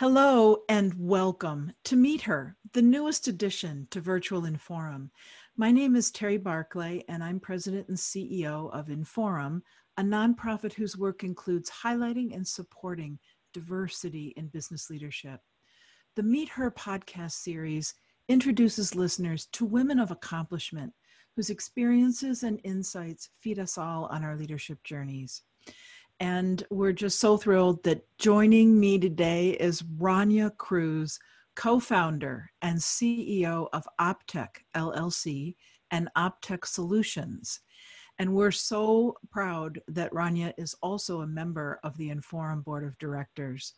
Hello and welcome to Meet Her, the newest addition to Virtual Inforum. My name is Terry Barclay, and I'm president and CEO of Inforum, a nonprofit whose work includes highlighting and supporting diversity in business leadership. The Meet Her podcast series introduces listeners to women of accomplishment whose experiences and insights feed us all on our leadership journeys. And we're just so thrilled that joining me today is Rania Cruz, co founder and CEO of Optech LLC and Optech Solutions. And we're so proud that Rania is also a member of the Inforum Board of Directors.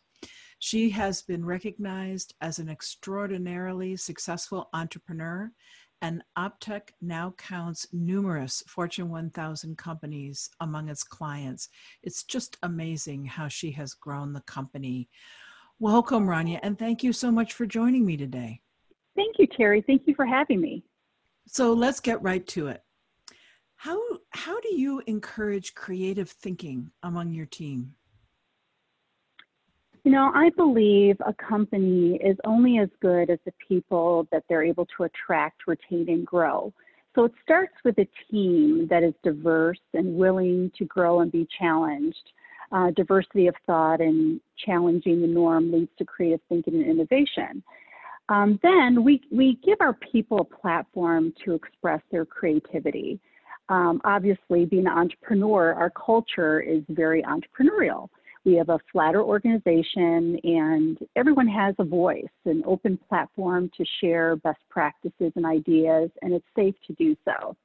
She has been recognized as an extraordinarily successful entrepreneur and Optech now counts numerous Fortune 1000 companies among its clients. It's just amazing how she has grown the company. Welcome, Rania, and thank you so much for joining me today. Thank you, Terry. Thank you for having me. So let's get right to it. How, how do you encourage creative thinking among your team? You know, I believe a company is only as good as the people that they're able to attract, retain, and grow. So it starts with a team that is diverse and willing to grow and be challenged. Uh, diversity of thought and challenging the norm leads to creative thinking and innovation. Um, then we, we give our people a platform to express their creativity. Um, obviously, being an entrepreneur, our culture is very entrepreneurial. We have a flatter organization, and everyone has a voice, an open platform to share best practices and ideas, and it's safe to do so.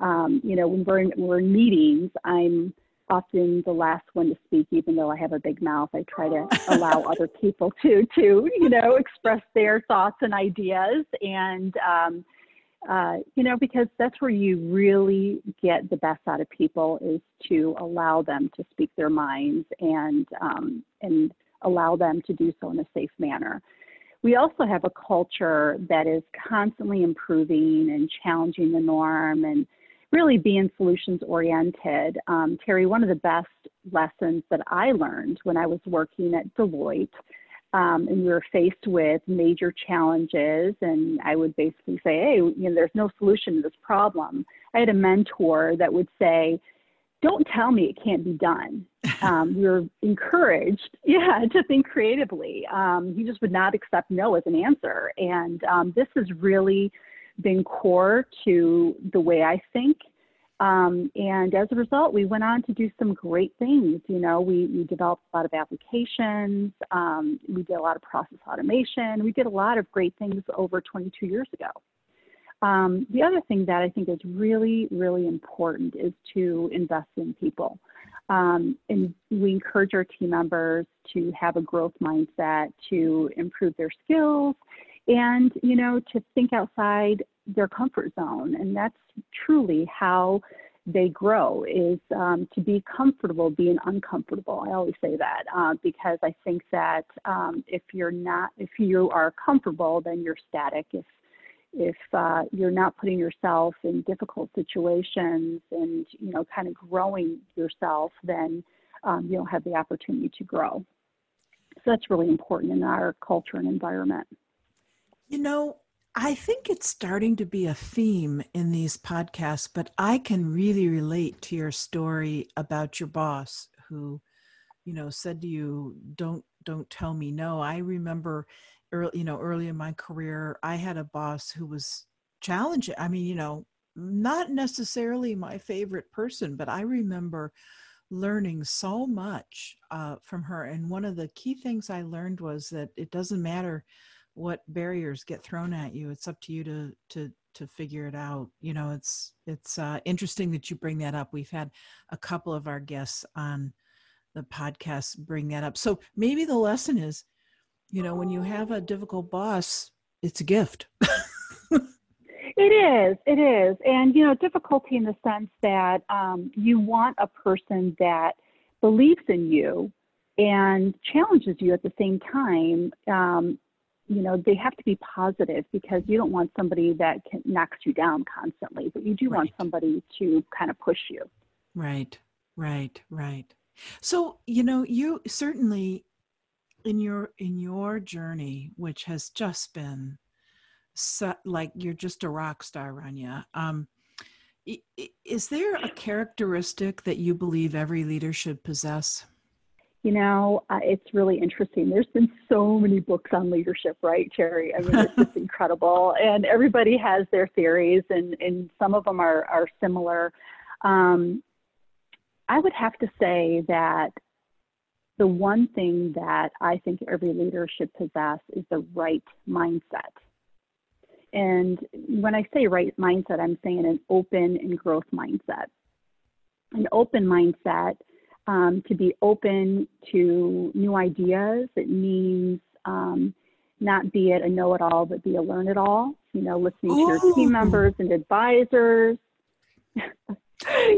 Um, you know, when we're in, we're in meetings, I'm often the last one to speak, even though I have a big mouth. I try to allow other people to, to you know, express their thoughts and ideas, and um, uh, you know, because that's where you really get the best out of people is to allow them to speak their minds and um, and allow them to do so in a safe manner. We also have a culture that is constantly improving and challenging the norm and really being solutions oriented. Um, Terry, one of the best lessons that I learned when I was working at Deloitte um, and we were faced with major challenges and i would basically say hey you know there's no solution to this problem. I had a mentor that would say don't tell me it can't be done. Um, we were encouraged yeah to think creatively. Um, he just would not accept no as an answer. And um, this has really been core to the way i think um, and as a result, we went on to do some great things. You know, we, we developed a lot of applications. Um, we did a lot of process automation. We did a lot of great things over 22 years ago. Um, the other thing that I think is really, really important is to invest in people. Um, and we encourage our team members to have a growth mindset, to improve their skills, and you know to think outside their comfort zone. And that's truly how they grow is um, to be comfortable being uncomfortable. I always say that uh, because i think that um, if you're not if you are comfortable then you're static. If if uh, you're not putting yourself in difficult situations and you know kind of growing yourself then um, you don't have the opportunity to grow. So that's really important in our culture and environment you know, I think it's starting to be a theme in these podcasts, but I can really relate to your story about your boss who, you know, said to you, "Don't don't tell me no." I remember early, you know, early in my career, I had a boss who was challenging. I mean, you know, not necessarily my favorite person, but I remember learning so much uh, from her. And one of the key things I learned was that it doesn't matter what barriers get thrown at you it's up to you to to to figure it out you know it's it's uh, interesting that you bring that up. We've had a couple of our guests on the podcast bring that up. So maybe the lesson is you know when you have a difficult boss it's a gift. It is it is. And you know difficulty in the sense that um, you want a person that believes in you and challenges you at the same time um, you know they have to be positive because you don't want somebody that can, knocks you down constantly but you do right. want somebody to kind of push you right right right so you know you certainly in your in your journey, which has just been so, like you're just a rock star, Rania. Um, is there a characteristic that you believe every leader should possess? You know, uh, it's really interesting. There's been so many books on leadership, right, Terry? I mean, it's just incredible. And everybody has their theories, and, and some of them are, are similar. Um, I would have to say that the one thing that I think every leader should possess is the right mindset. And when I say right mindset, I'm saying an open and growth mindset. An open mindset, um, to be open to new ideas, it means um, not be it a know it all, but be a learn it all. You know, listening Ooh. to your team members and advisors.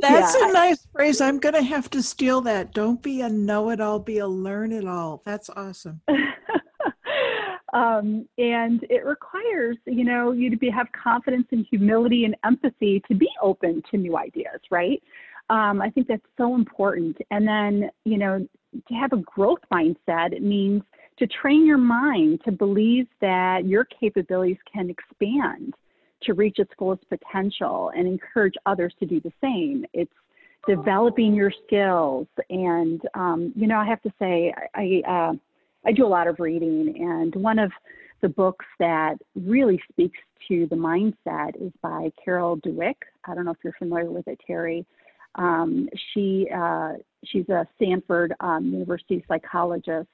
That's yeah. a nice phrase. I'm going to have to steal that. Don't be a know it all, be a learn it all. That's awesome. um, and it requires, you know, you to be have confidence and humility and empathy to be open to new ideas, right? Um, I think that's so important. And then, you know, to have a growth mindset, it means to train your mind to believe that your capabilities can expand to reach its fullest potential and encourage others to do the same. It's developing your skills. And, um, you know, I have to say, I, uh, I do a lot of reading, and one of the books that really speaks to the mindset is by Carol Dweck. I don't know if you're familiar with it, Terry. Um, she uh, she's a Stanford um, University psychologist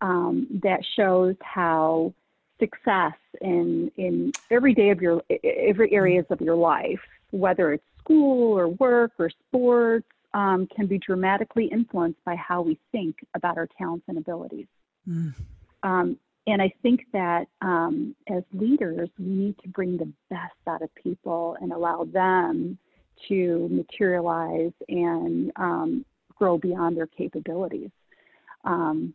um, that shows how success in in every day of your every areas of your life, whether it's school or work or sports, um, can be dramatically influenced by how we think about our talents and abilities. Mm. Um, and I think that um, as leaders, we need to bring the best out of people and allow them to materialize and um, grow beyond their capabilities. Um,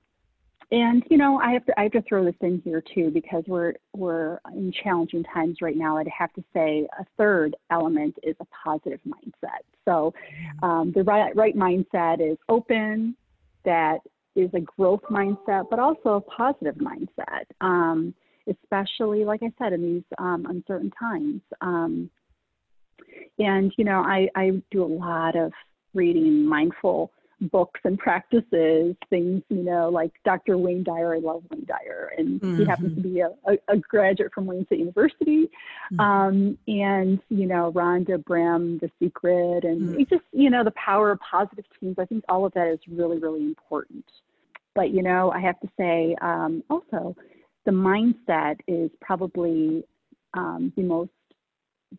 and you know, I have to I have to throw this in here too because we're we're in challenging times right now. I'd have to say a third element is a positive mindset. So um, the right right mindset is open, that is a growth mindset, but also a positive mindset. Um, especially, like I said, in these um, uncertain times. Um, and you know, I I do a lot of reading mindful books and practices, things, you know, like Dr. Wayne Dyer. I love Wayne Dyer, and mm-hmm. he happens to be a, a, a, graduate from Wayne State University. Mm-hmm. Um, and, you know, Rhonda Byrne, The Secret, and mm-hmm. just, you know, the power of positive teams. I think all of that is really, really important. But, you know, I have to say um, also, the mindset is probably um, the most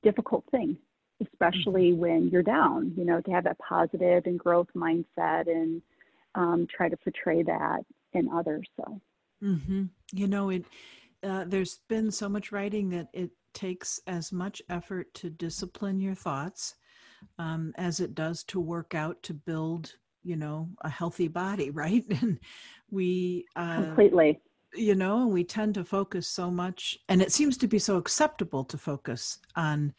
difficult thing especially mm-hmm. when you're down, you know, to have that positive and growth mindset and um, try to portray that in others. So, mm-hmm. you know, it, uh, there's been so much writing that it takes as much effort to discipline your thoughts um, as it does to work out to build, you know, a healthy body, right? And we uh, completely you know we tend to focus so much and it seems to be so acceptable to focus on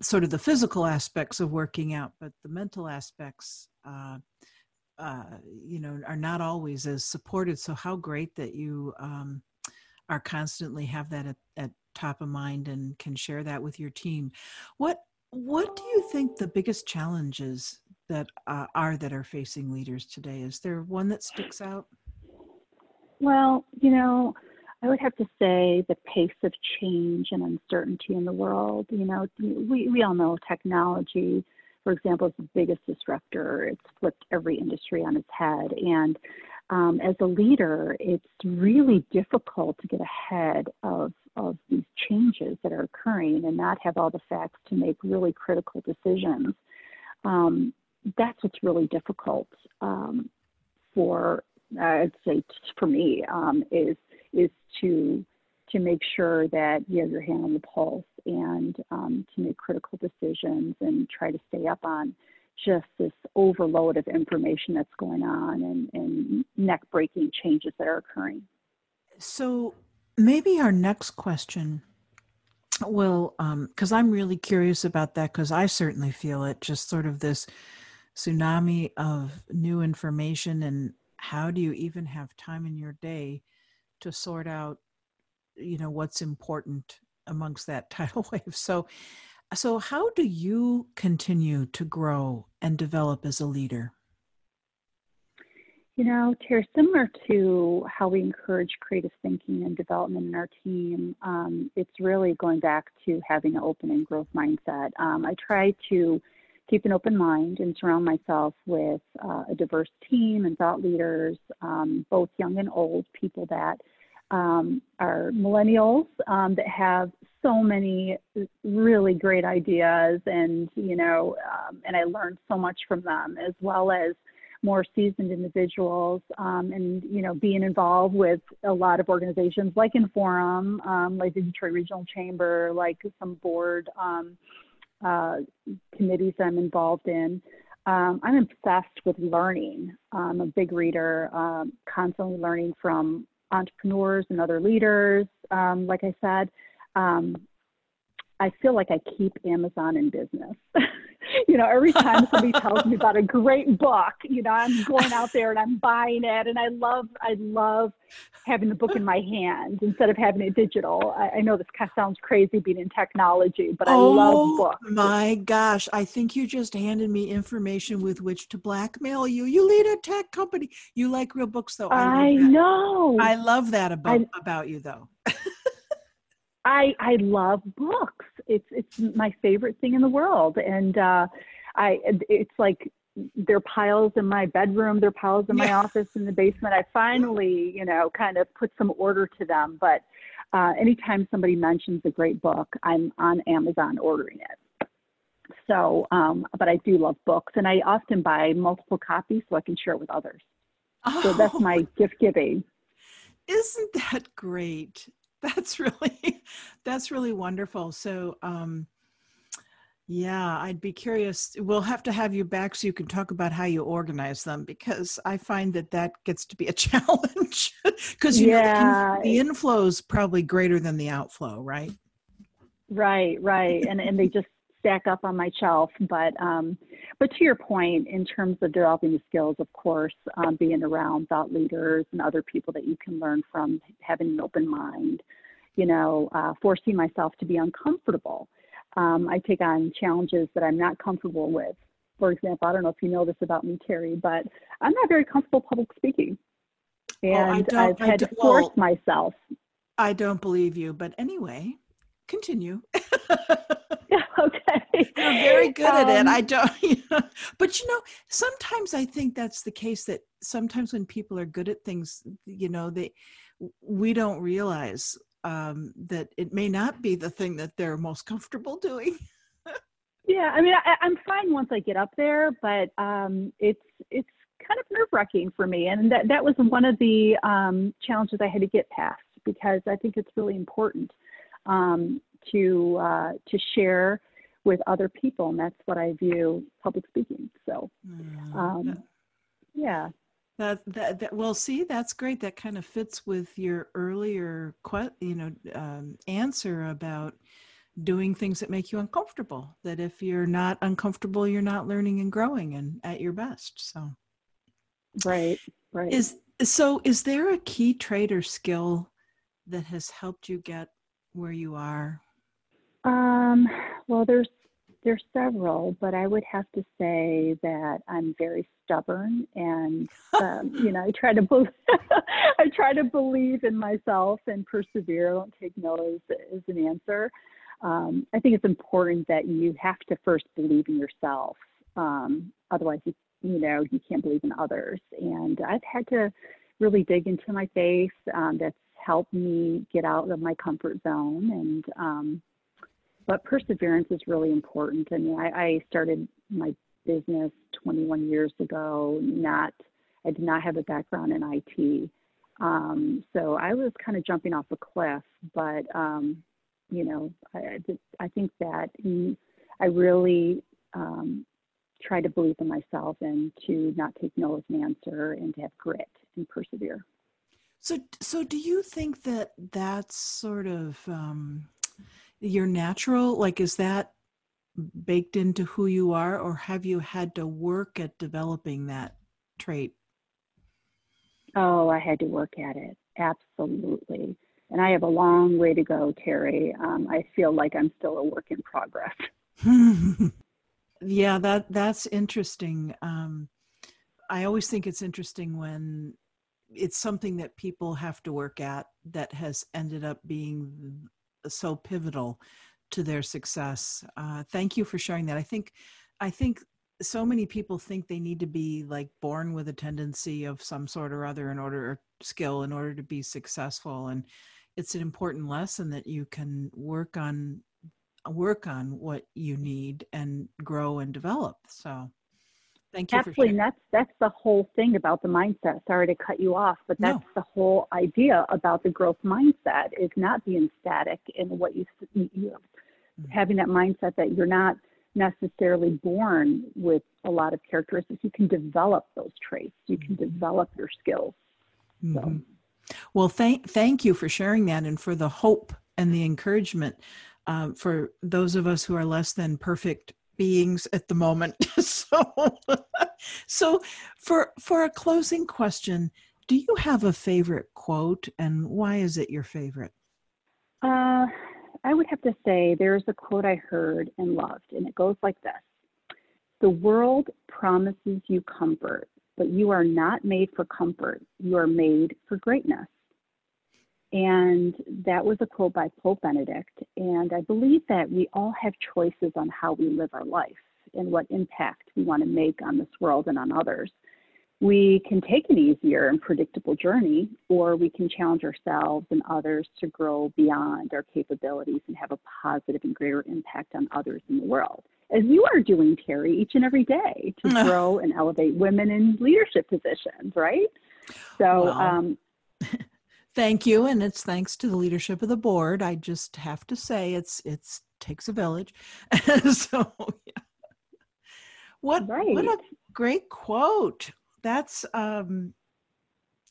sort of the physical aspects of working out, but the mental aspects, uh, uh, you know, are not always as supported. So how great that you um, are constantly have that at, at top of mind and can share that with your team. What what do you think the biggest challenges that uh, are that are facing leaders today? Is there one that sticks out? Well, you know, I would have to say the pace of change and uncertainty in the world. You know, we, we all know technology, for example, is the biggest disruptor. It's flipped every industry on its head. And um, as a leader, it's really difficult to get ahead of, of these changes that are occurring and not have all the facts to make really critical decisions. Um, that's what's really difficult um, for, I'd say, for me, um, is is to to make sure that you have your hand on the pulse and um, to make critical decisions and try to stay up on just this overload of information that's going on and, and neck breaking changes that are occurring. So, maybe our next question will, because um, I'm really curious about that, because I certainly feel it just sort of this tsunami of new information and how do you even have time in your day to sort out you know what's important amongst that tidal wave so so how do you continue to grow and develop as a leader you know, Terry, similar to how we encourage creative thinking and development in our team, um, it's really going back to having an open and growth mindset. Um, I try to keep an open mind and surround myself with uh, a diverse team and thought leaders, um, both young and old, people that um, are millennials um, that have so many really great ideas and you know um, and i learned so much from them as well as more seasoned individuals um, and you know being involved with a lot of organizations like Inforum, um, like the Detroit Regional Chamber, like some board uh, committees I'm involved in. Um, I'm obsessed with learning. I'm a big reader, um, constantly learning from entrepreneurs and other leaders. Um, like I said, I feel like I keep Amazon in business. you know, every time somebody tells me about a great book, you know, I'm going out there and I'm buying it. And I love, I love having the book in my hand instead of having it digital. I, I know this kind of sounds crazy being in technology, but I oh, love books. My gosh, I think you just handed me information with which to blackmail you. You lead a tech company. You like real books, though. I, I know. I love that about I, about you, though. I I love books. It's it's my favorite thing in the world, and uh, I it's like there are piles in my bedroom, there are piles in my yeah. office in the basement. I finally, you know, kind of put some order to them. But uh, anytime somebody mentions a great book, I'm on Amazon ordering it. So, um, but I do love books, and I often buy multiple copies so I can share it with others. Oh. So that's my oh. gift giving. Isn't that great? that's really that's really wonderful so um yeah i'd be curious we'll have to have you back so you can talk about how you organize them because i find that that gets to be a challenge because yeah. know the, the inflow is probably greater than the outflow right right right and and they just stack up on my shelf. But um, but to your point, in terms of developing the skills, of course, um, being around thought leaders and other people that you can learn from, having an open mind, you know, uh, forcing myself to be uncomfortable. Um, I take on challenges that I'm not comfortable with. For example, I don't know if you know this about me, Terry, but I'm not very comfortable public speaking. Oh, and oh, I've had to force myself. I don't believe you, but anyway, continue. okay. You're very good um, at it. Um, I don't, you know, but you know, sometimes I think that's the case that sometimes when people are good at things, you know, they, we don't realize um, that it may not be the thing that they're most comfortable doing. yeah, I mean, I, am fine once I get up there, but um, it's it's kind of nerve wracking for me, and that that was one of the um, challenges I had to get past because I think it's really important um, to uh, to share with other people, and that's what I view public speaking. So, mm, um, yeah. That, that, that well see that's great that kind of fits with your earlier you know um, answer about doing things that make you uncomfortable that if you're not uncomfortable you're not learning and growing and at your best so right right is so is there a key trait or skill that has helped you get where you are um, well, there's there's several, but I would have to say that I'm very stubborn, and um, you know, I try to believe, I try to believe in myself and persevere. I don't take no as, as an answer. Um, I think it's important that you have to first believe in yourself. Um, otherwise, you you know you can't believe in others. And I've had to really dig into my faith. Um, that's helped me get out of my comfort zone and um, but perseverance is really important. I mean, I, I started my business 21 years ago. Not, I did not have a background in IT, um, so I was kind of jumping off a cliff. But um, you know, I, I think that I really um, try to believe in myself and to not take no as an answer and to have grit and persevere. So, so do you think that that's sort of um, your natural like is that baked into who you are or have you had to work at developing that trait Oh, I had to work at it. Absolutely. And I have a long way to go, Terry. Um, I feel like I'm still a work in progress. yeah, that that's interesting. Um, I always think it's interesting when it's something that people have to work at that has ended up being so pivotal to their success. Uh, thank you for sharing that. I think, I think so many people think they need to be like born with a tendency of some sort or other in order or skill in order to be successful and it's an important lesson that you can work on work on what you need and grow and develop so thank you absolutely and that's that's the whole thing about the mindset sorry to cut you off but that's no. the whole idea about the growth mindset is not being static in what you, you mm-hmm. having that mindset that you're not necessarily born with a lot of characteristics. You can develop those traits. You can mm-hmm. develop your skills. So. Mm-hmm. Well, thank thank you for sharing that and for the hope and the encouragement uh, for those of us who are less than perfect beings at the moment. so, so for for a closing question, do you have a favorite quote, and why is it your favorite? Uh, I would have to say there's a quote I heard and loved, and it goes like this The world promises you comfort, but you are not made for comfort. You are made for greatness. And that was a quote by Pope Benedict. And I believe that we all have choices on how we live our life and what impact we want to make on this world and on others we can take an easier and predictable journey, or we can challenge ourselves and others to grow beyond our capabilities and have a positive and greater impact on others in the world. As you are doing, Terry, each and every day to grow and elevate women in leadership positions, right? So, well, um, thank you, and it's thanks to the leadership of the board. I just have to say, it's it's takes a village. so, yeah. What right. what a great quote that's um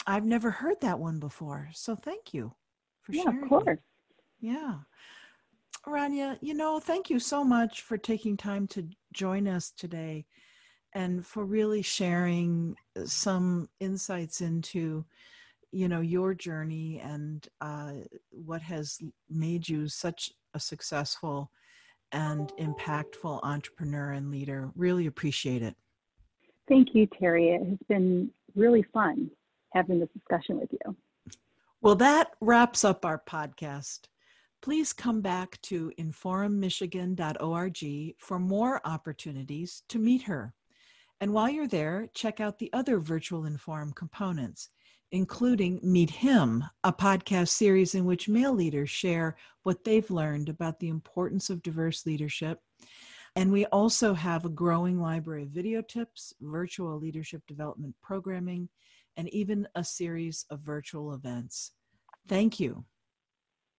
I've never heard that one before. So thank you for yeah, sharing. Of course. It. Yeah. Rania, you know, thank you so much for taking time to join us today and for really sharing some insights into you know your journey and uh, what has made you such a successful and impactful entrepreneur and leader really appreciate it Thank you, Terry. It has been really fun having this discussion with you. Well, that wraps up our podcast. Please come back to inforummichigan.org for more opportunities to meet her. And while you're there, check out the other virtual Inforum components, including Meet Him, a podcast series in which male leaders share what they've learned about the importance of diverse leadership and we also have a growing library of video tips, virtual leadership development programming, and even a series of virtual events. Thank you